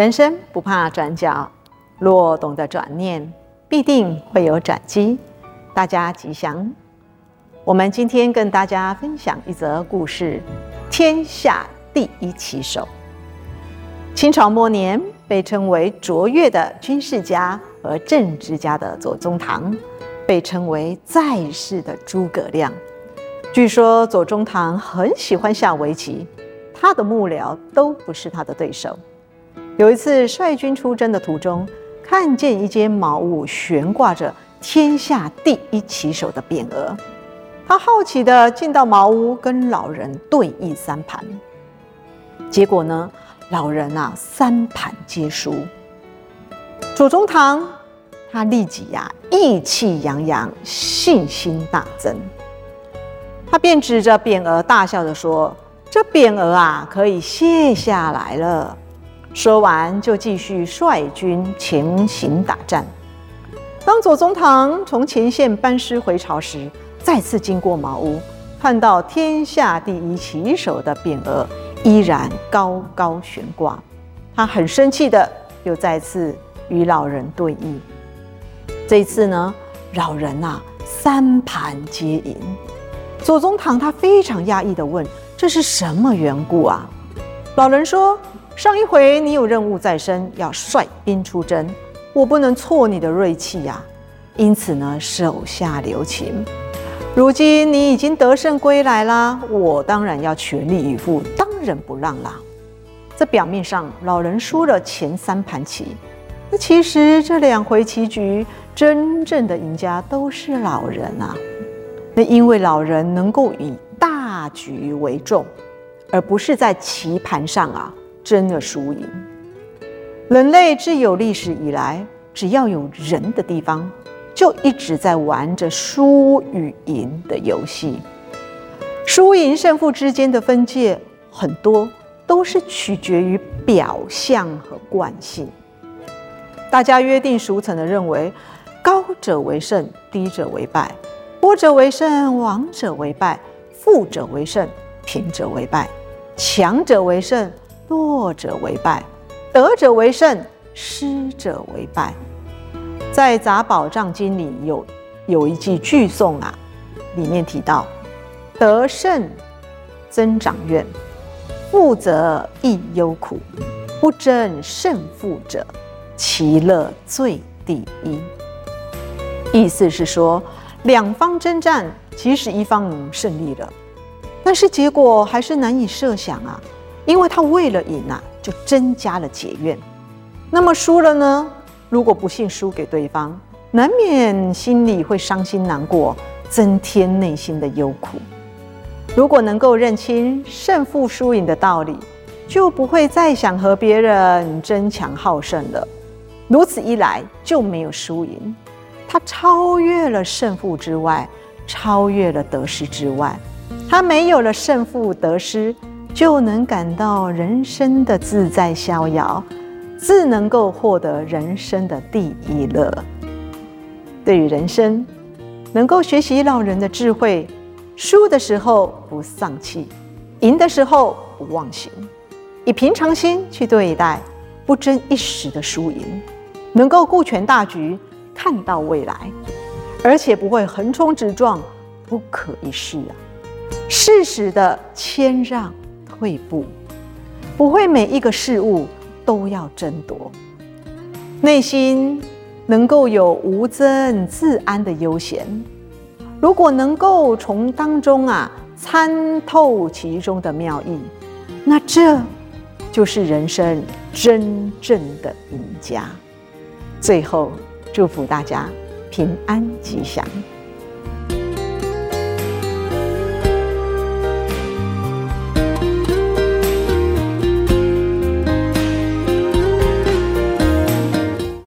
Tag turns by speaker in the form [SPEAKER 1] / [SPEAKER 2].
[SPEAKER 1] 人生不怕转角，若懂得转念，必定会有转机。大家吉祥。我们今天跟大家分享一则故事：天下第一棋手。清朝末年，被称为卓越的军事家和政治家的左宗棠，被称为在世的诸葛亮。据说左宗棠很喜欢下围棋，他的幕僚都不是他的对手。有一次率军出征的途中，看见一间茅屋悬挂着天下第一棋手的匾额，他好奇地进到茅屋跟老人对弈三盘，结果呢，老人啊三盘皆输。左宗棠他立即呀、意气洋洋，信心大增，他便指着匾额大笑着说：“这匾额啊可以卸下来了。”说完，就继续率军前行打战。当左宗棠从前线班师回朝时，再次经过茅屋，看到天下第一棋手的匾额依然高高悬挂，他很生气的又再次与老人对弈。这一次呢，老人啊三盘皆赢。左宗棠他非常讶异的问：“这是什么缘故啊？”老人说。上一回你有任务在身，要率兵出征，我不能挫你的锐气呀，因此呢，手下留情。如今你已经得胜归来啦，我当然要全力以赴，当仁不让啦。这表面上老人输了前三盘棋，那其实这两回棋局真正的赢家都是老人啊。那因为老人能够以大局为重，而不是在棋盘上啊。争的输赢。人类自有历史以来，只要有人的地方，就一直在玩着输与赢的游戏。输赢胜负之间的分界，很多都是取决于表象和惯性。大家约定俗成的认为，高者为胜，低者为败；多者为胜，亡者为败；富者为胜，贫者为败；强者为胜。弱者为败，得者为胜，失者为败。在《杂宝藏经》里有有一句句颂啊，里面提到：得胜增长怨，负则亦忧苦，不争胜负者，其乐最第一。意思是说，两方征战，即使一方胜利了，但是结果还是难以设想啊。因为他为了赢啊，就增加了结怨。那么输了呢？如果不幸输给对方，难免心里会伤心难过，增添内心的忧苦。如果能够认清胜负输赢的道理，就不会再想和别人争强好胜了。如此一来，就没有输赢。他超越了胜负之外，超越了得失之外，他没有了胜负得失。就能感到人生的自在逍遥，自能够获得人生的第一乐。对于人生，能够学习老人的智慧，输的时候不丧气，赢的时候不忘形，以平常心去对待，不争一时的输赢，能够顾全大局，看到未来，而且不会横冲直撞，不可一世啊！适时的谦让。退步，不会每一个事物都要争夺，内心能够有无争自安的悠闲。如果能够从当中啊参透其中的妙意，那这就是人生真正的赢家。最后，祝福大家平安吉祥。